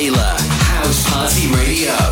Taylor, House Party Radio.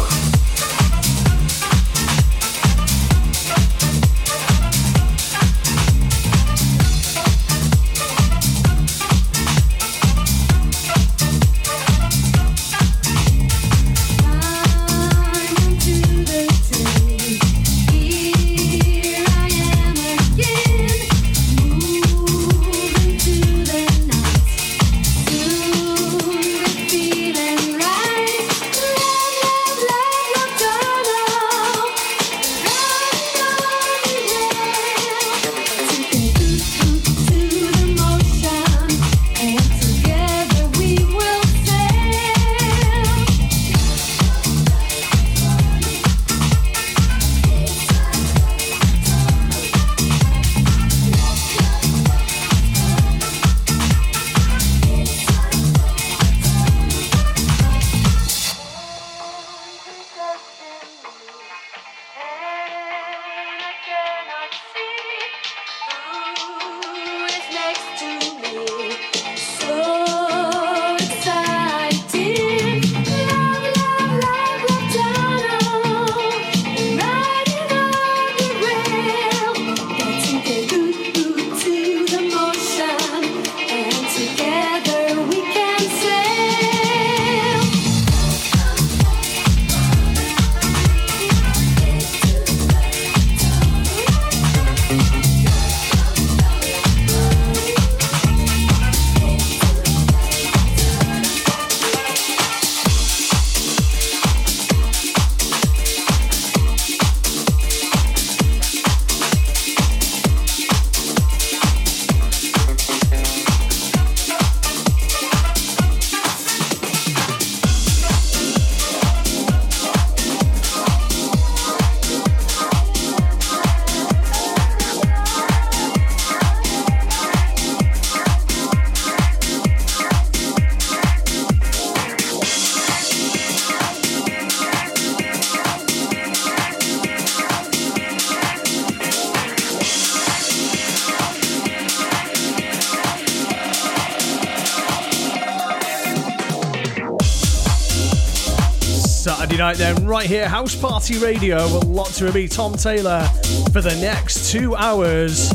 Night, then, right here, House Party Radio. Locked to me, Tom Taylor, for the next two hours.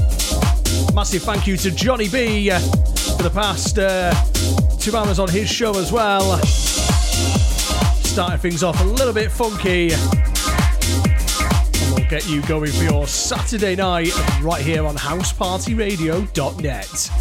Massive thank you to Johnny B for the past uh, two hours on his show as well. Starting things off a little bit funky. And we'll get you going for your Saturday night right here on housepartyradio.net.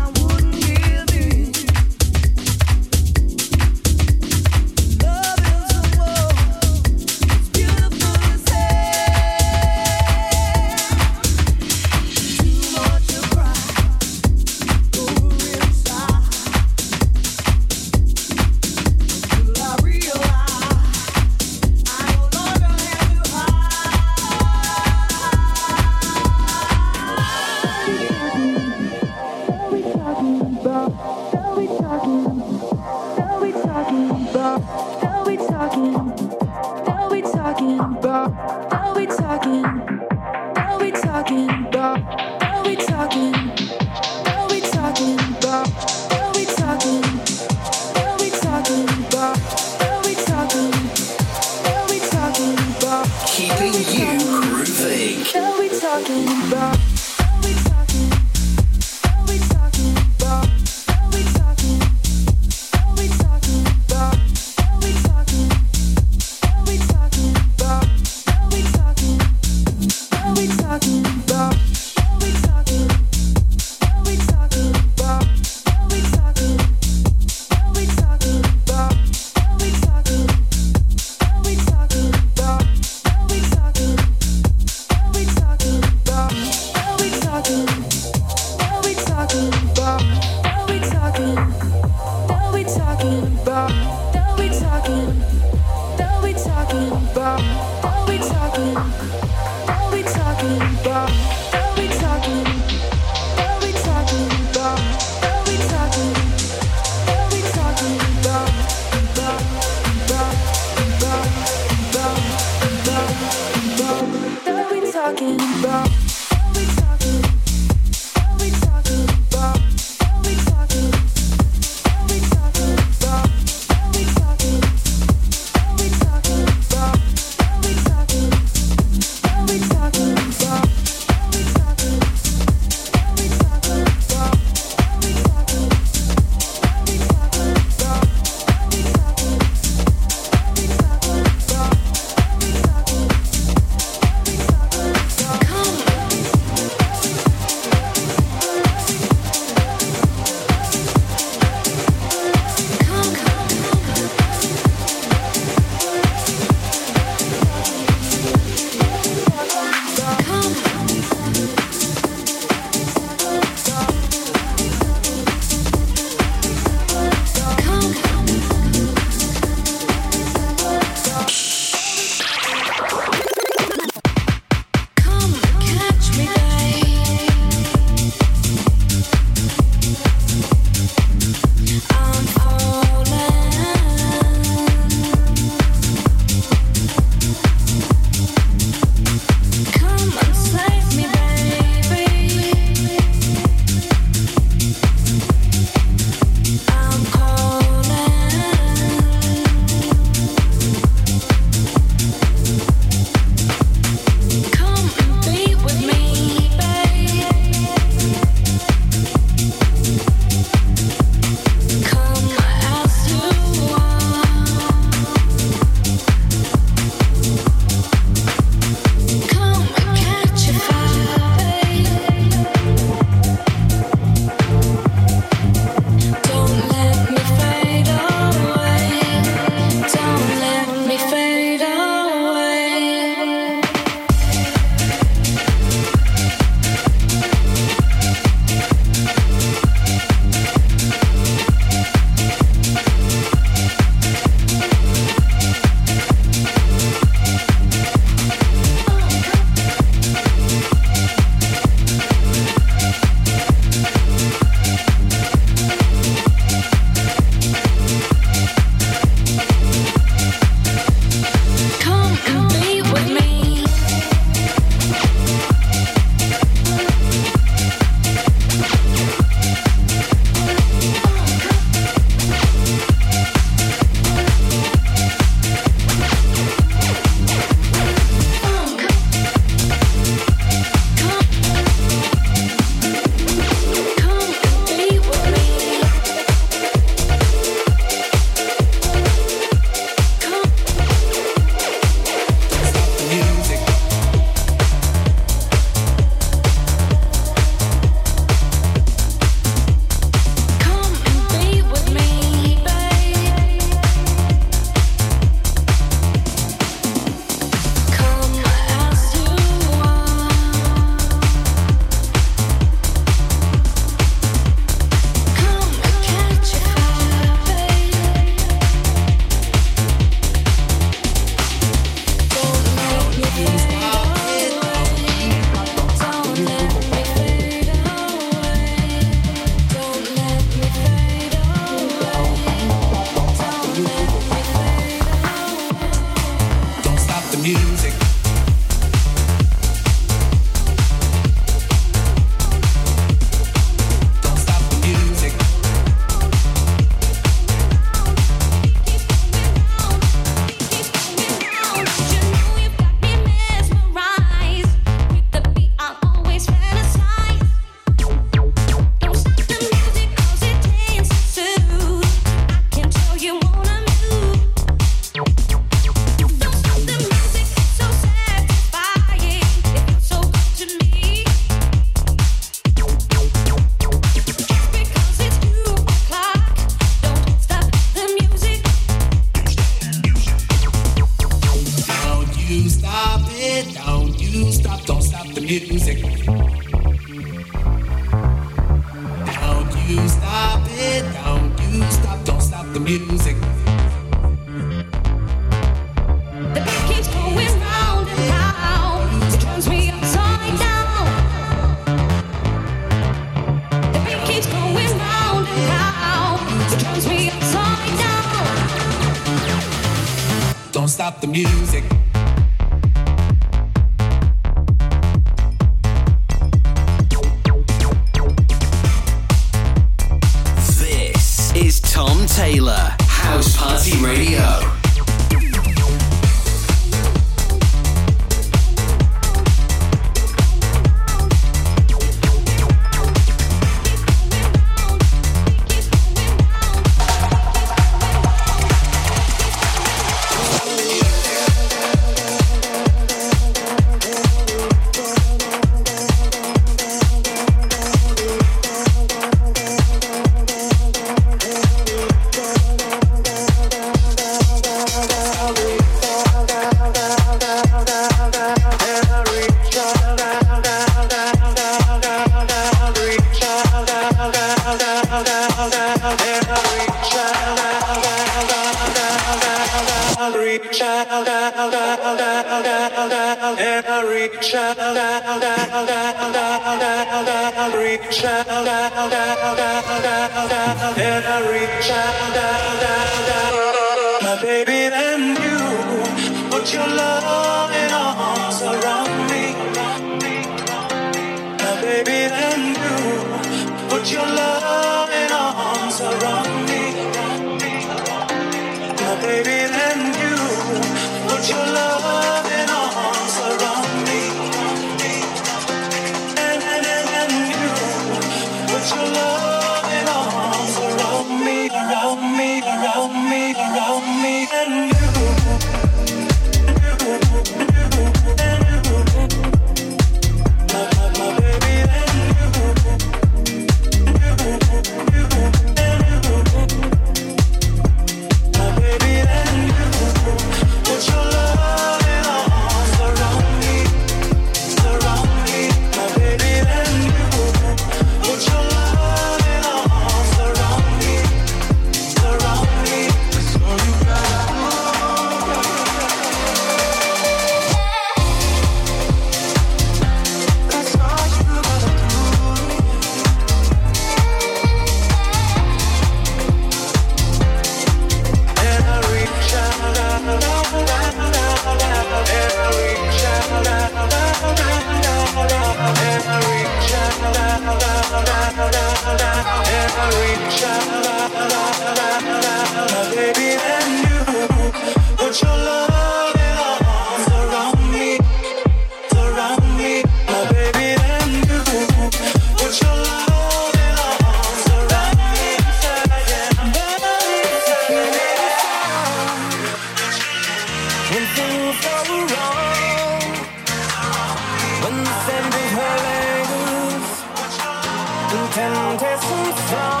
contest and song.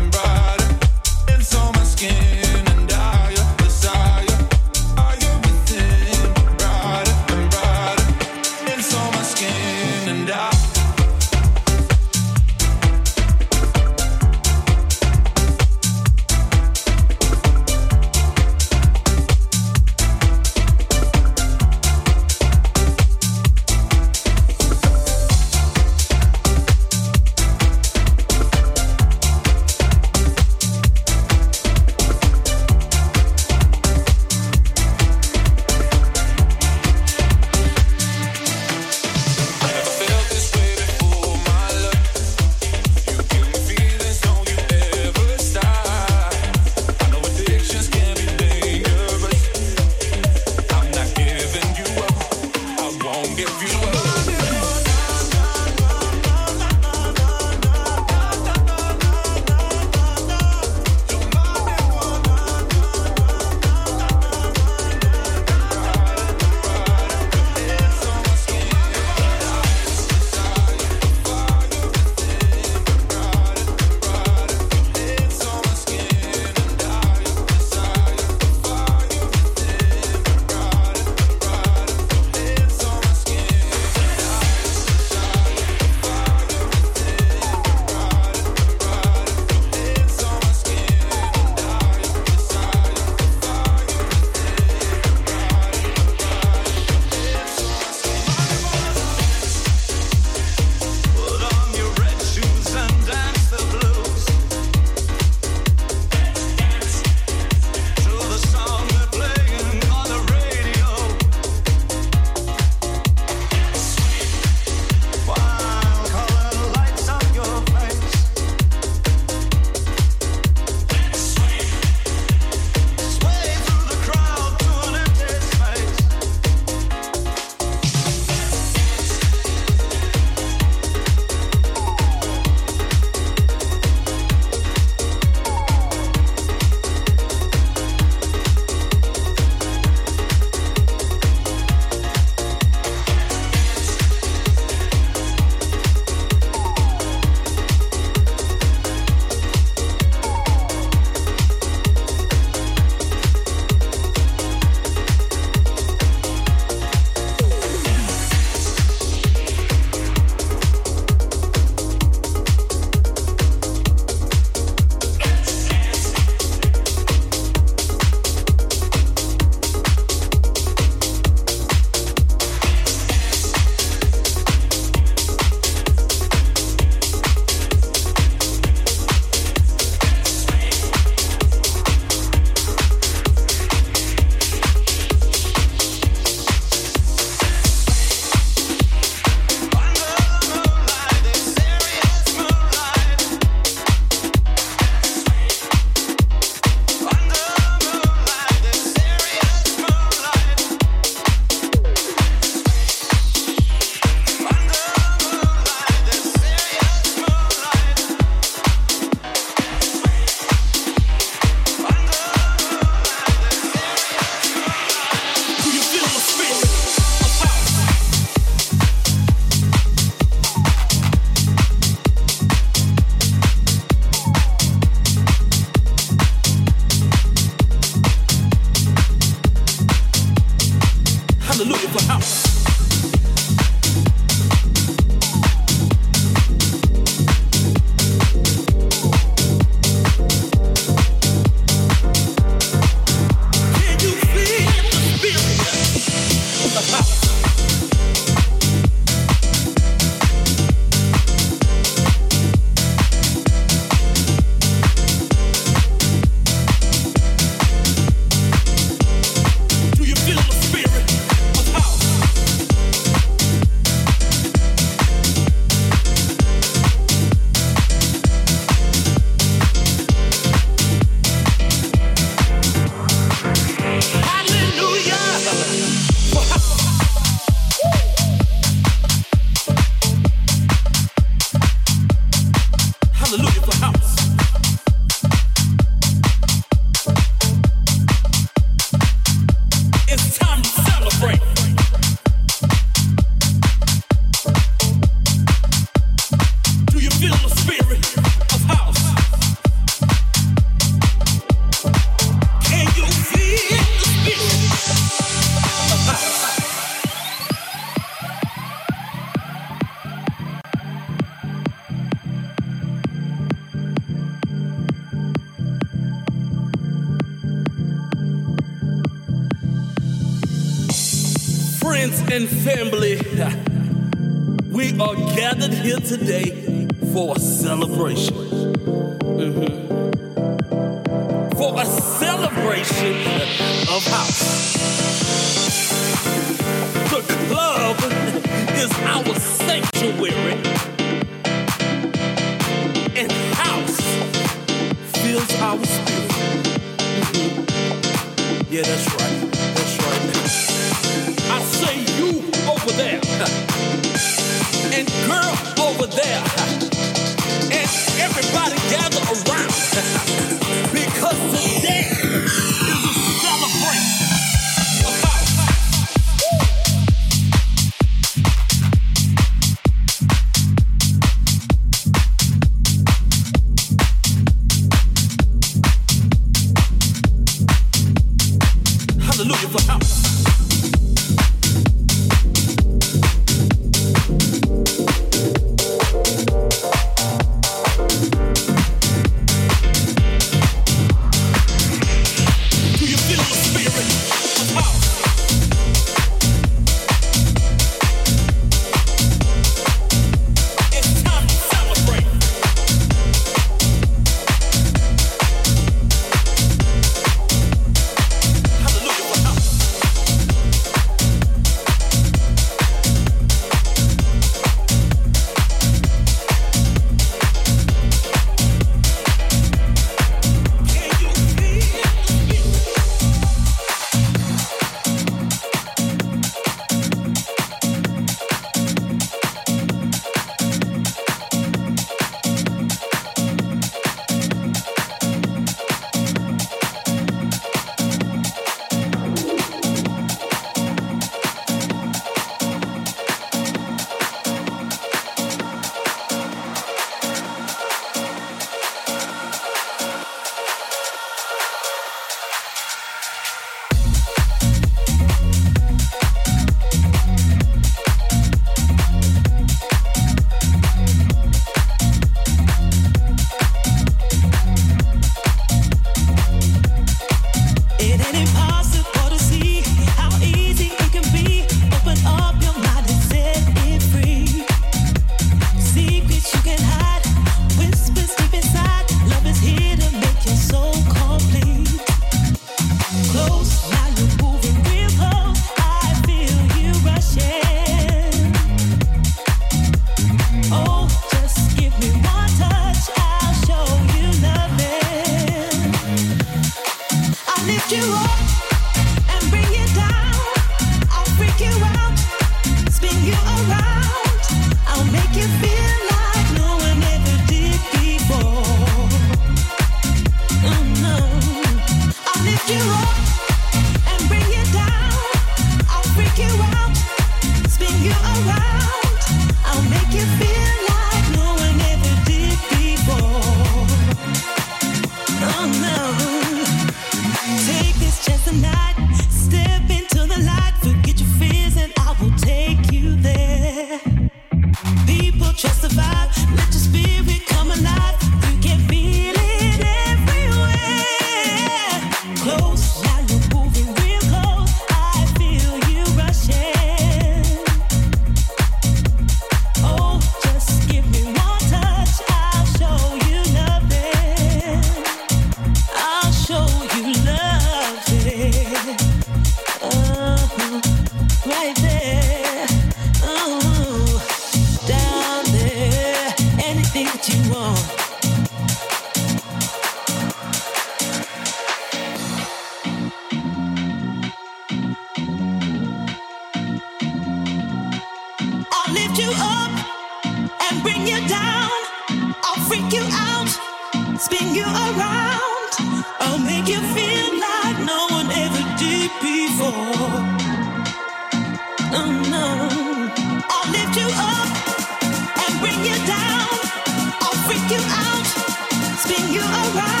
you arrive.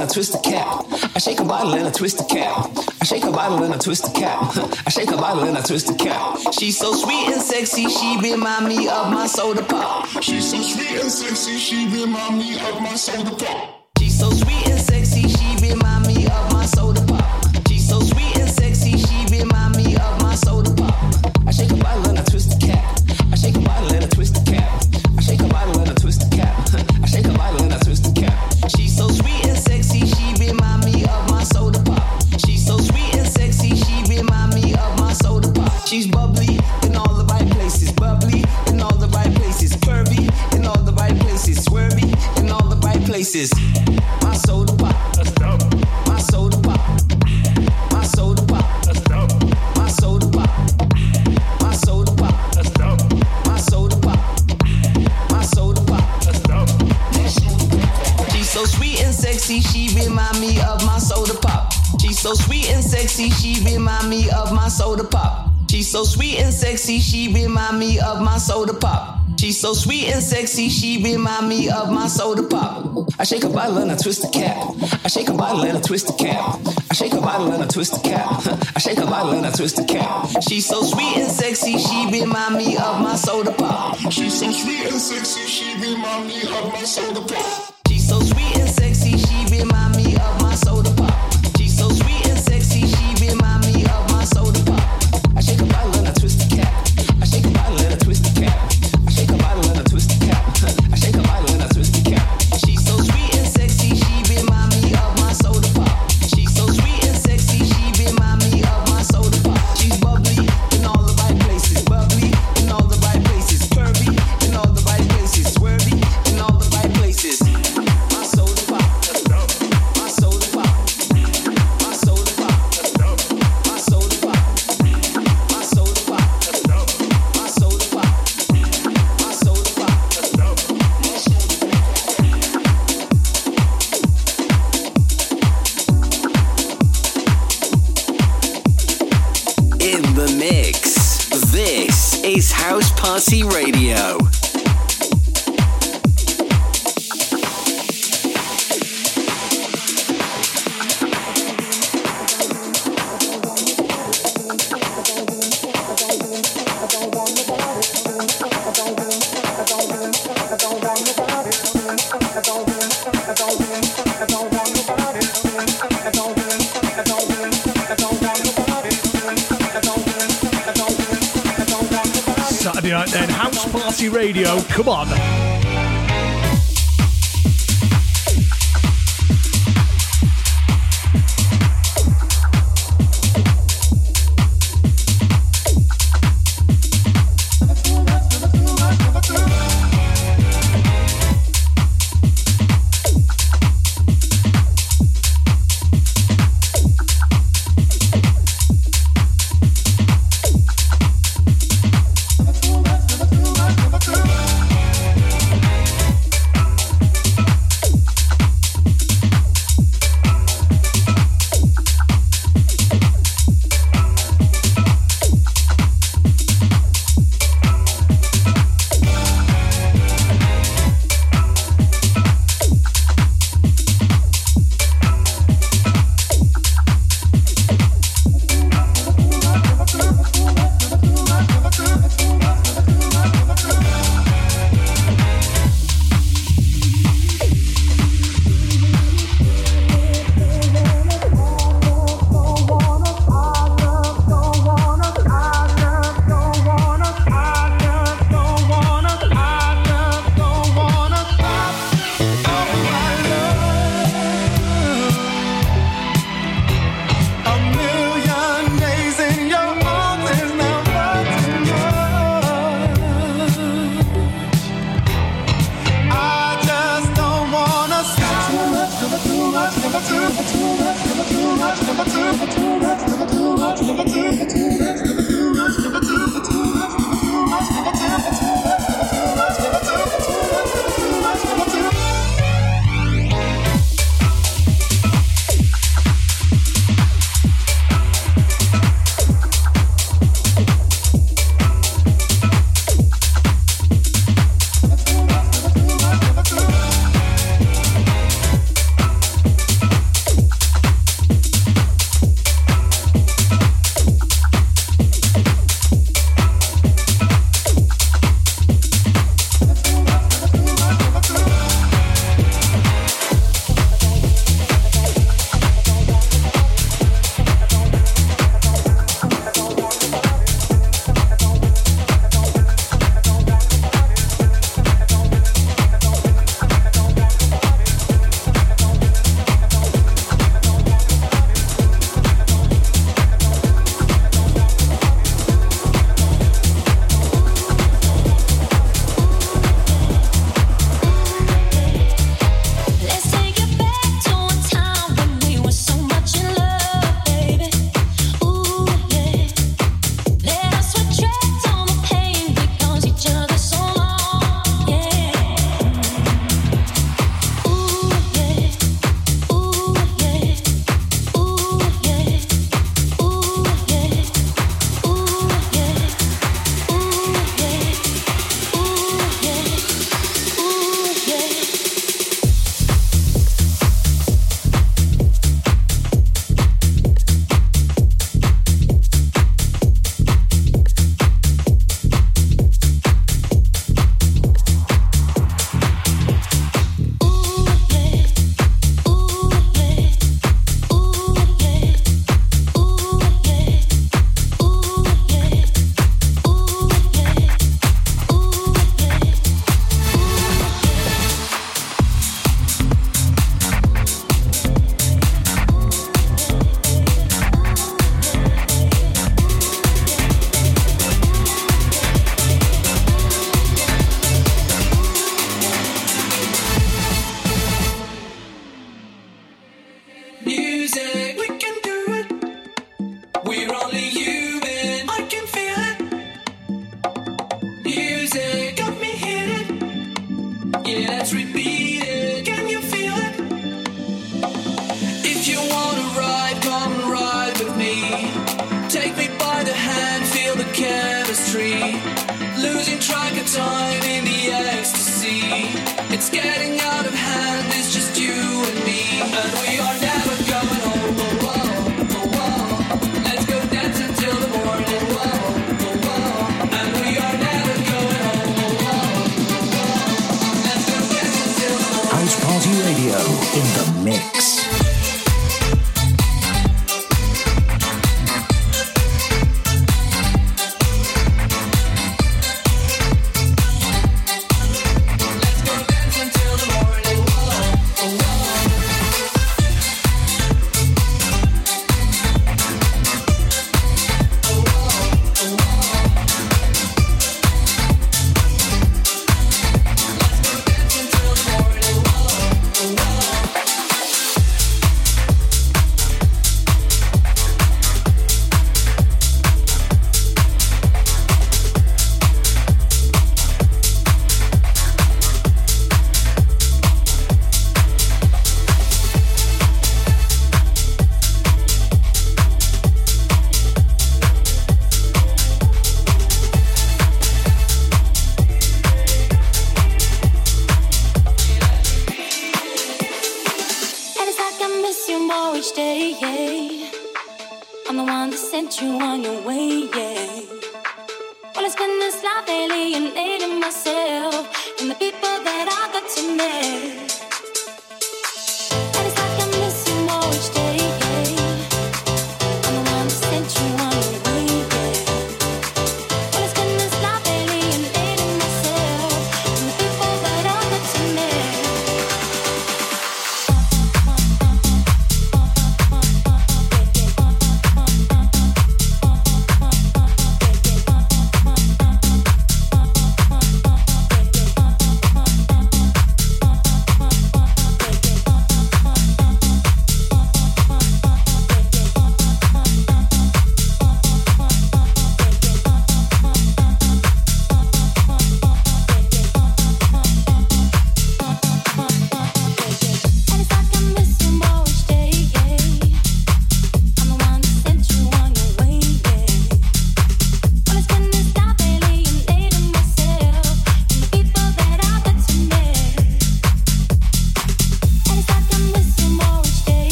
and I twist the cap. I shake a bottle and I twist the cap. I shake a bottle and I twist the cap. I shake a bottle and I twist the cap. She's so sweet and sexy, she remind me of my soda pop. She's so sweet and sexy, she remind me of my soda pop. She's so sweet. sexy, she remind me of my soda pop. She's so sweet and sexy, she remind me of my soda pop. I shake a bottle and I twist the cap. I shake a bottle and I twist the cap. I shake a bottle and I twist the cap. I shake a bottle and I twist the cap. She's so sweet and sexy, she remind me of my soda pop. She's so sweet and sexy, she remind me of my soda pop. She's so sweet and sexy, she remind the mix. This is House Party Radio. Radio. Come on.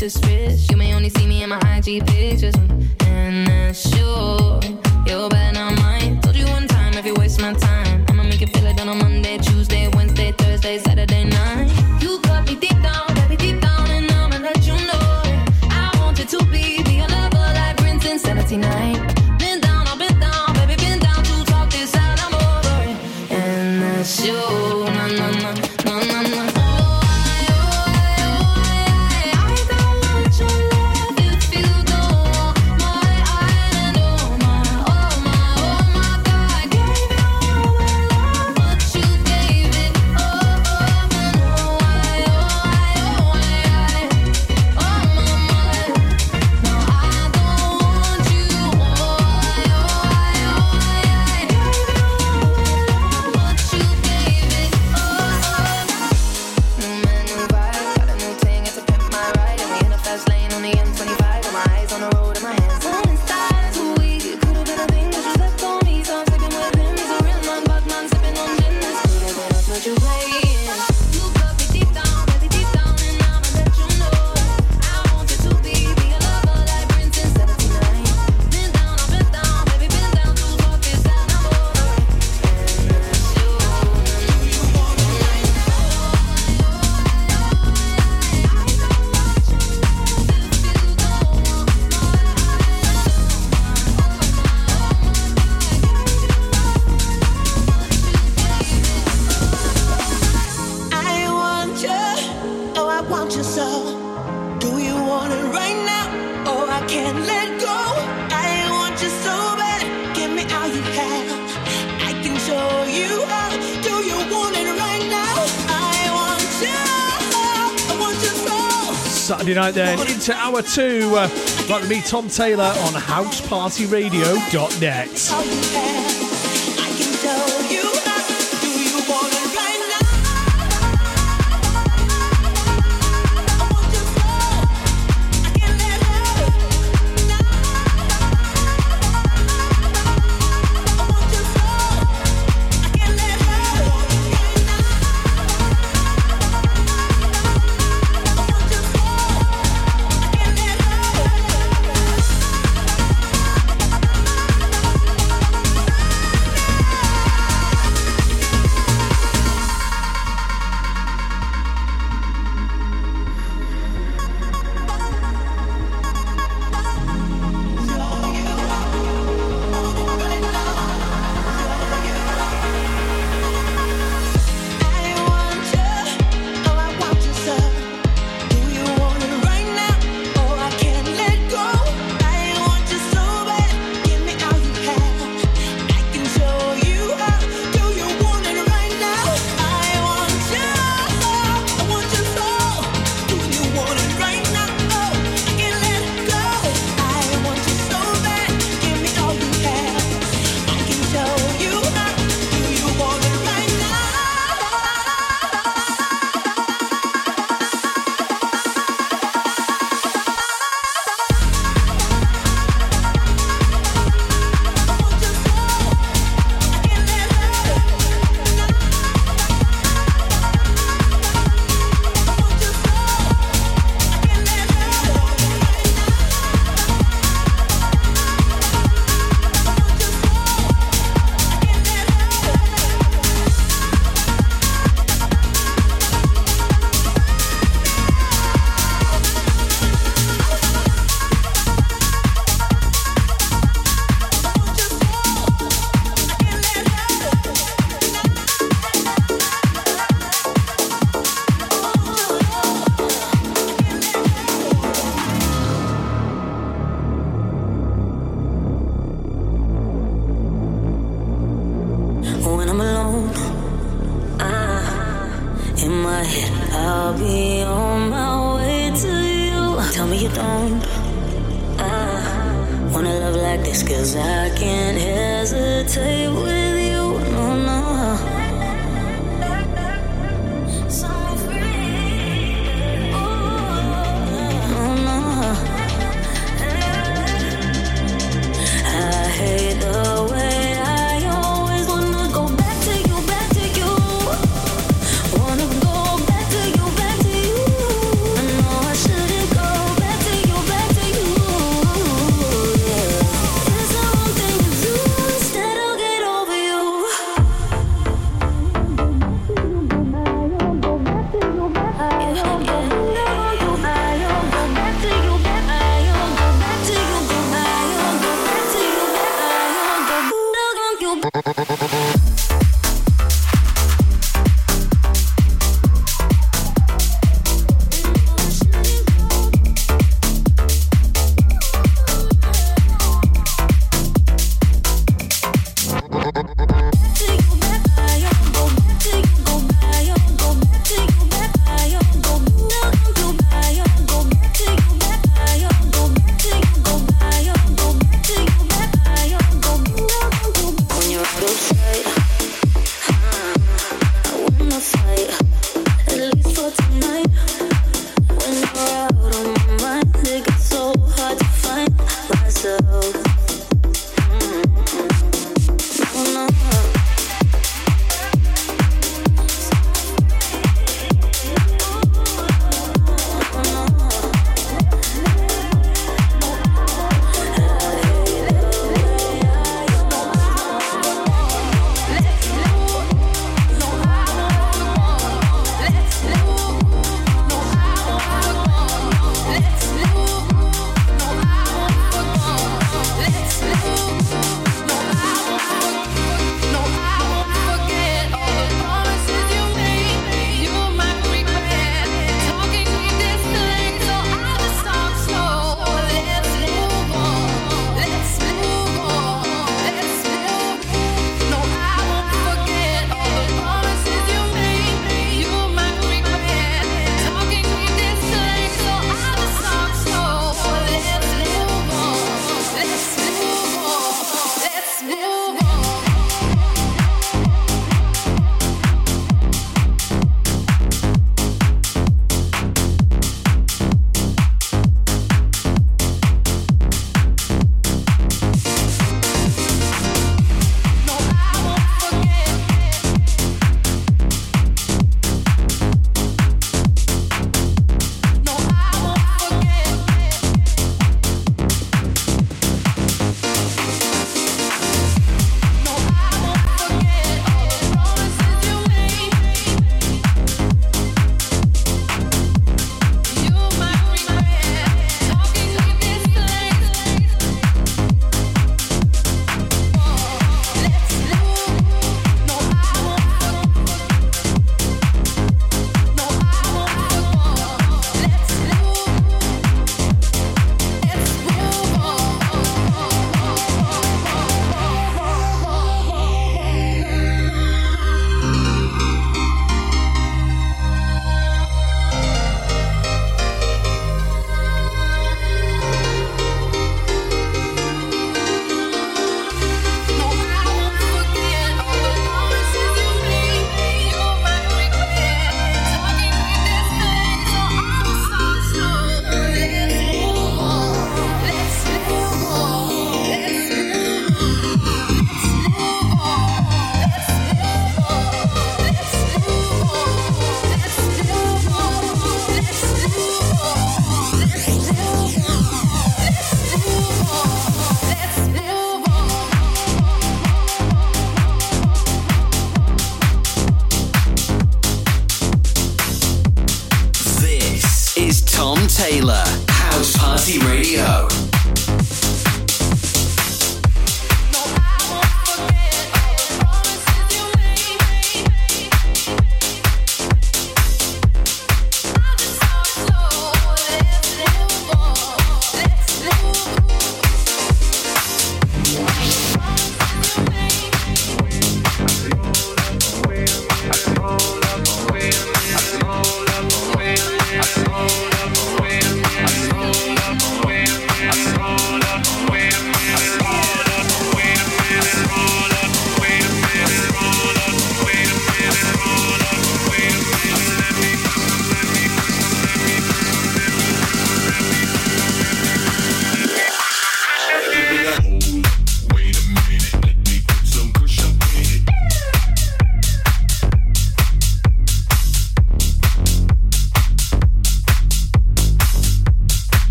You may only see me in my IG pictures. to meet right with me, Tom Taylor, on housepartyradio.net.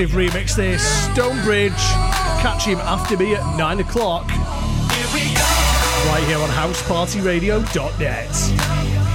massive remix this. Stonebridge. Catch him after me at 9 o'clock. Right here on housepartyradio.net.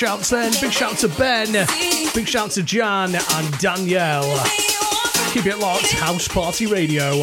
Shouts then. Big shout to Ben. Big shout to Jan and Danielle. Keep it locked. House Party Radio.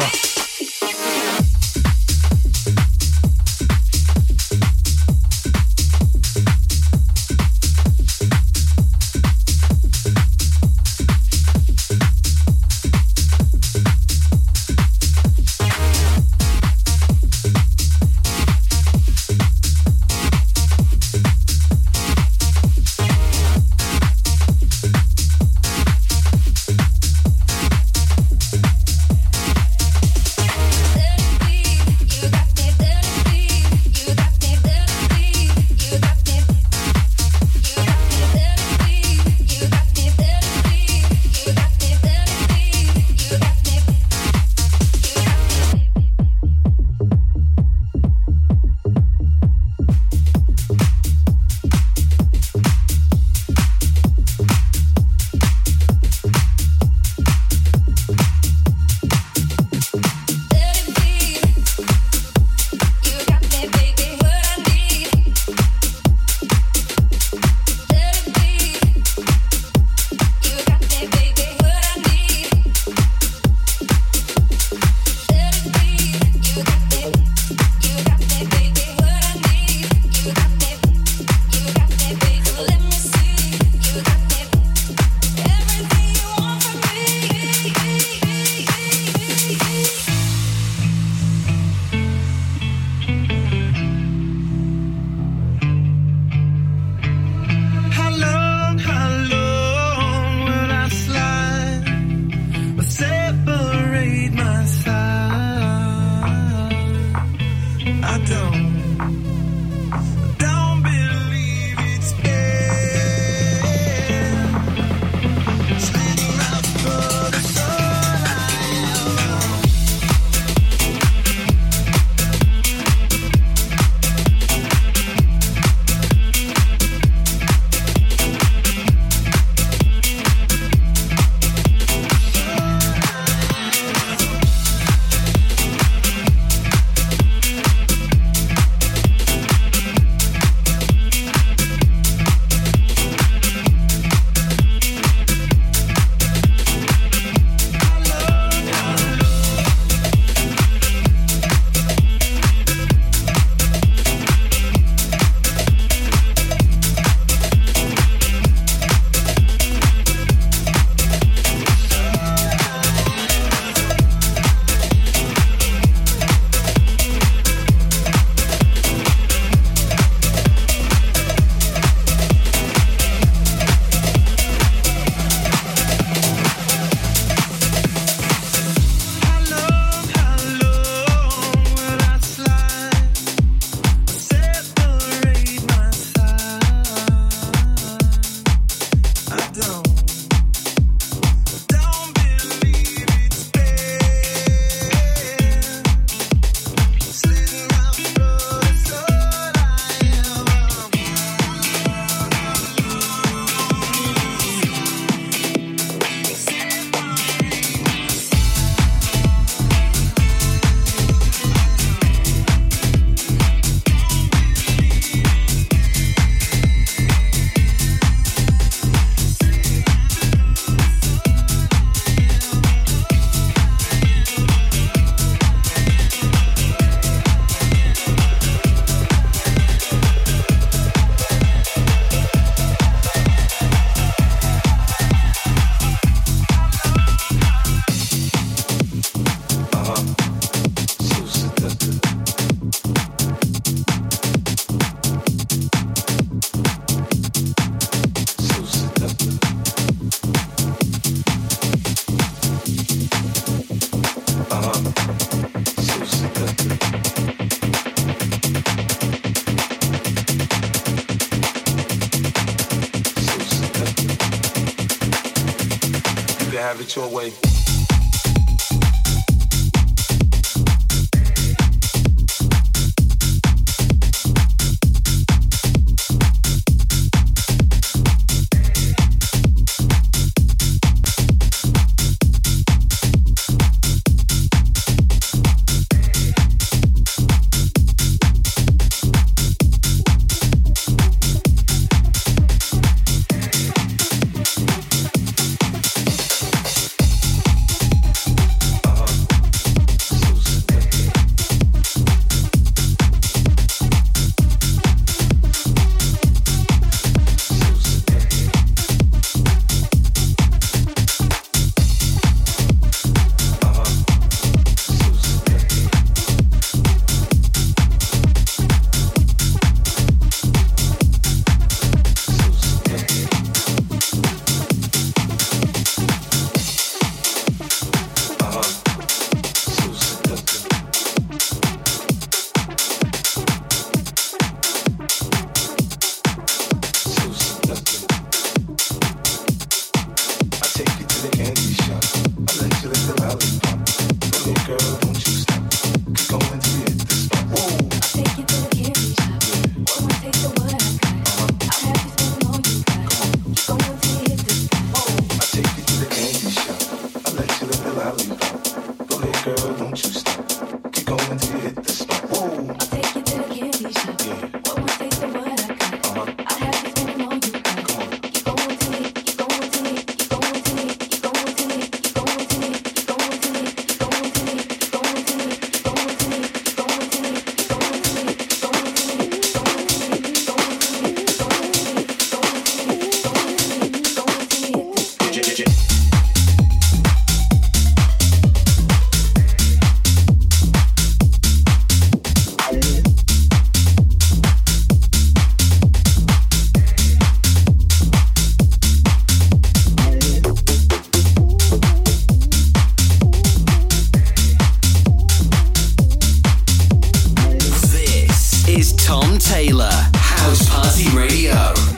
Radio.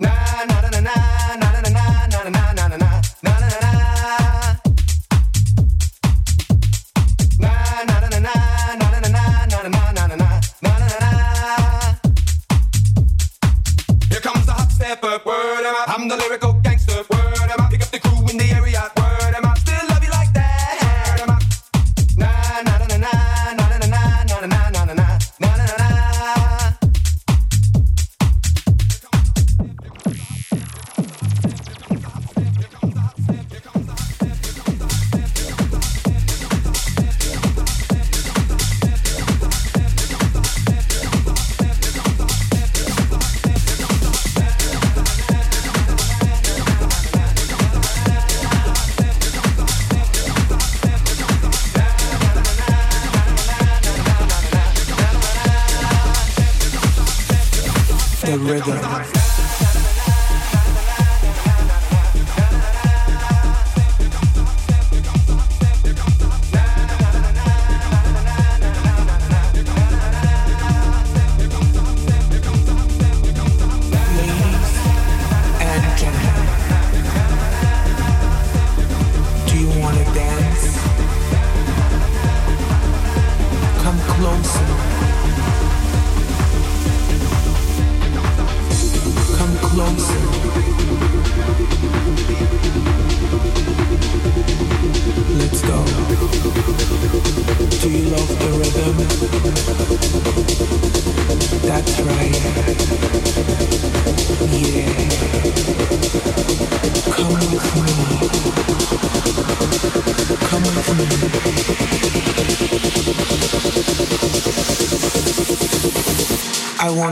Here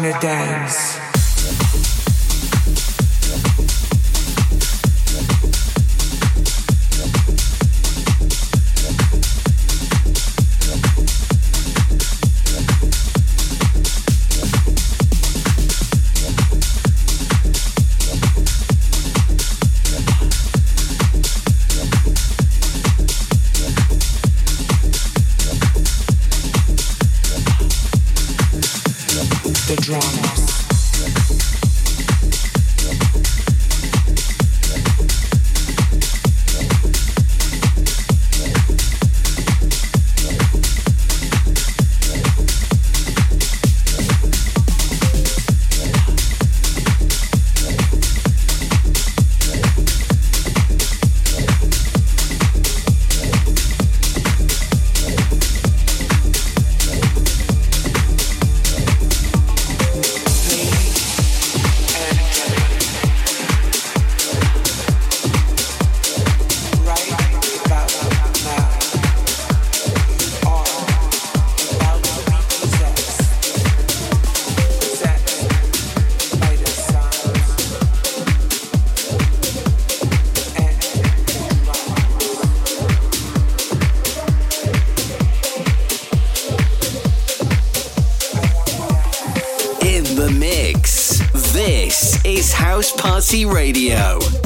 wanna dance. House Party Radio.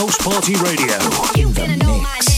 House Party Radio in the mix.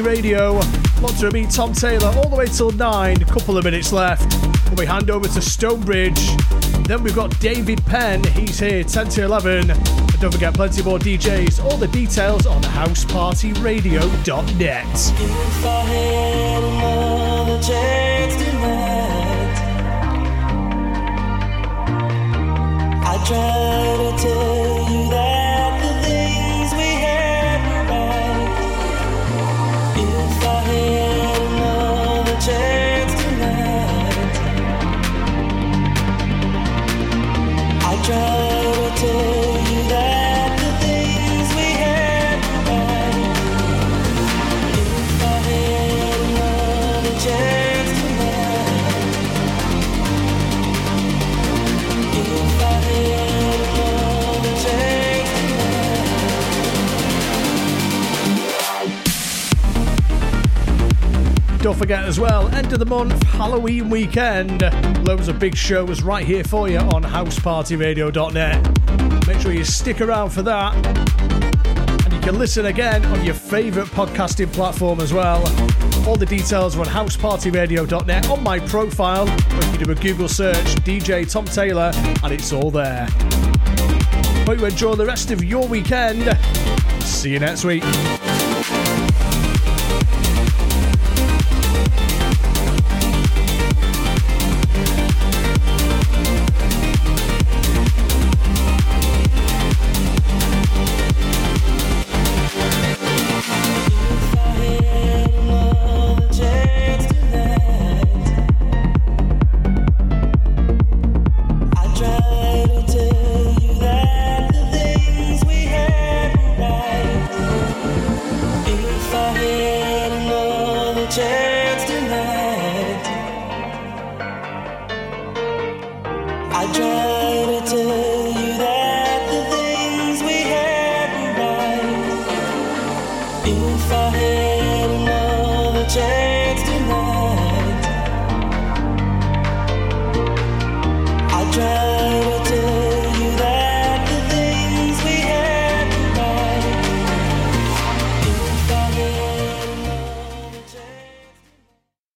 Radio, lots of me, Tom Taylor, all the way till 9, A couple of minutes left. When we hand over to Stonebridge. Then we've got David Penn, he's here 10 to 11. And don't forget, plenty more DJs. All the details on housepartyradio.net. I try to tell you that forget as well, end of the month, Halloween weekend. Loads of big shows right here for you on housepartyradio.net. Make sure you stick around for that. And you can listen again on your favourite podcasting platform as well. All the details are on housepartyradio.net on my profile. Or if you do a Google search, DJ Tom Taylor, and it's all there. Hope you enjoy the rest of your weekend. See you next week.